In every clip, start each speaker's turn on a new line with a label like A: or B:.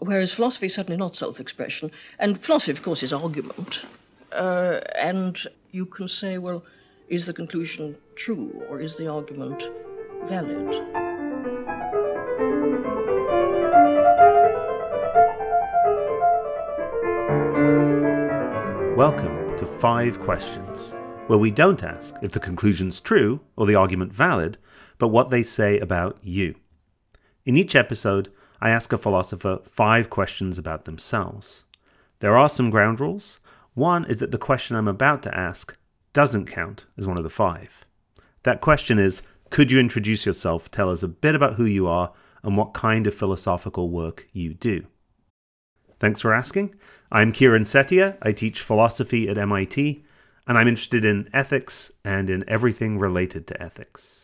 A: whereas philosophy is certainly not self expression. And philosophy, of course, is argument. Uh, and you can say, well, is the conclusion true or is the argument valid?
B: Welcome to Five Questions, where we don't ask if the conclusion's true or the argument valid, but what they say about you. In each episode, I ask a philosopher five questions about themselves. There are some ground rules. One is that the question I'm about to ask doesn't count as one of the five. That question is Could you introduce yourself, tell us a bit about who you are, and what kind of philosophical work you do? Thanks for asking. I'm Kieran Setiya. I teach philosophy at MIT, and I'm interested in ethics and in everything related to ethics.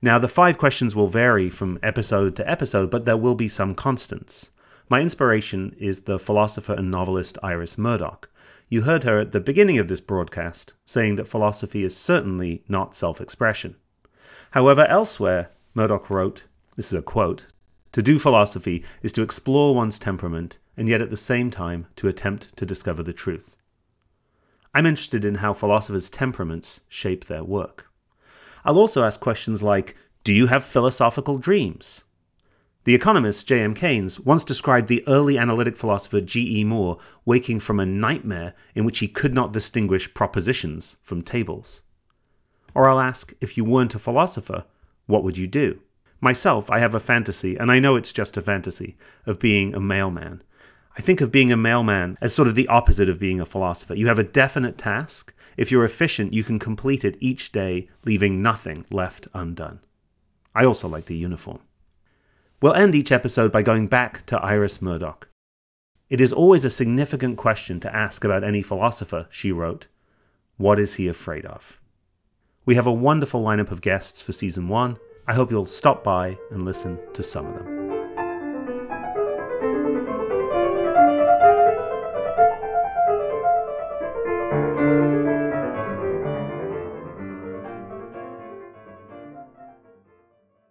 B: Now, the five questions will vary from episode to episode, but there will be some constants. My inspiration is the philosopher and novelist Iris Murdoch. You heard her at the beginning of this broadcast saying that philosophy is certainly not self expression. However, elsewhere, Murdoch wrote this is a quote To do philosophy is to explore one's temperament and yet at the same time to attempt to discover the truth. I'm interested in how philosophers' temperaments shape their work. I'll also ask questions like Do you have philosophical dreams? The economist J.M. Keynes once described the early analytic philosopher G.E. Moore waking from a nightmare in which he could not distinguish propositions from tables. Or I'll ask If you weren't a philosopher, what would you do? Myself, I have a fantasy, and I know it's just a fantasy, of being a mailman. I think of being a mailman as sort of the opposite of being a philosopher. You have a definite task, if you're efficient, you can complete it each day, leaving nothing left undone. I also like the uniform. We'll end each episode by going back to Iris Murdoch. It is always a significant question to ask about any philosopher, she wrote. What is he afraid of? We have a wonderful lineup of guests for season one. I hope you'll stop by and listen to some of them.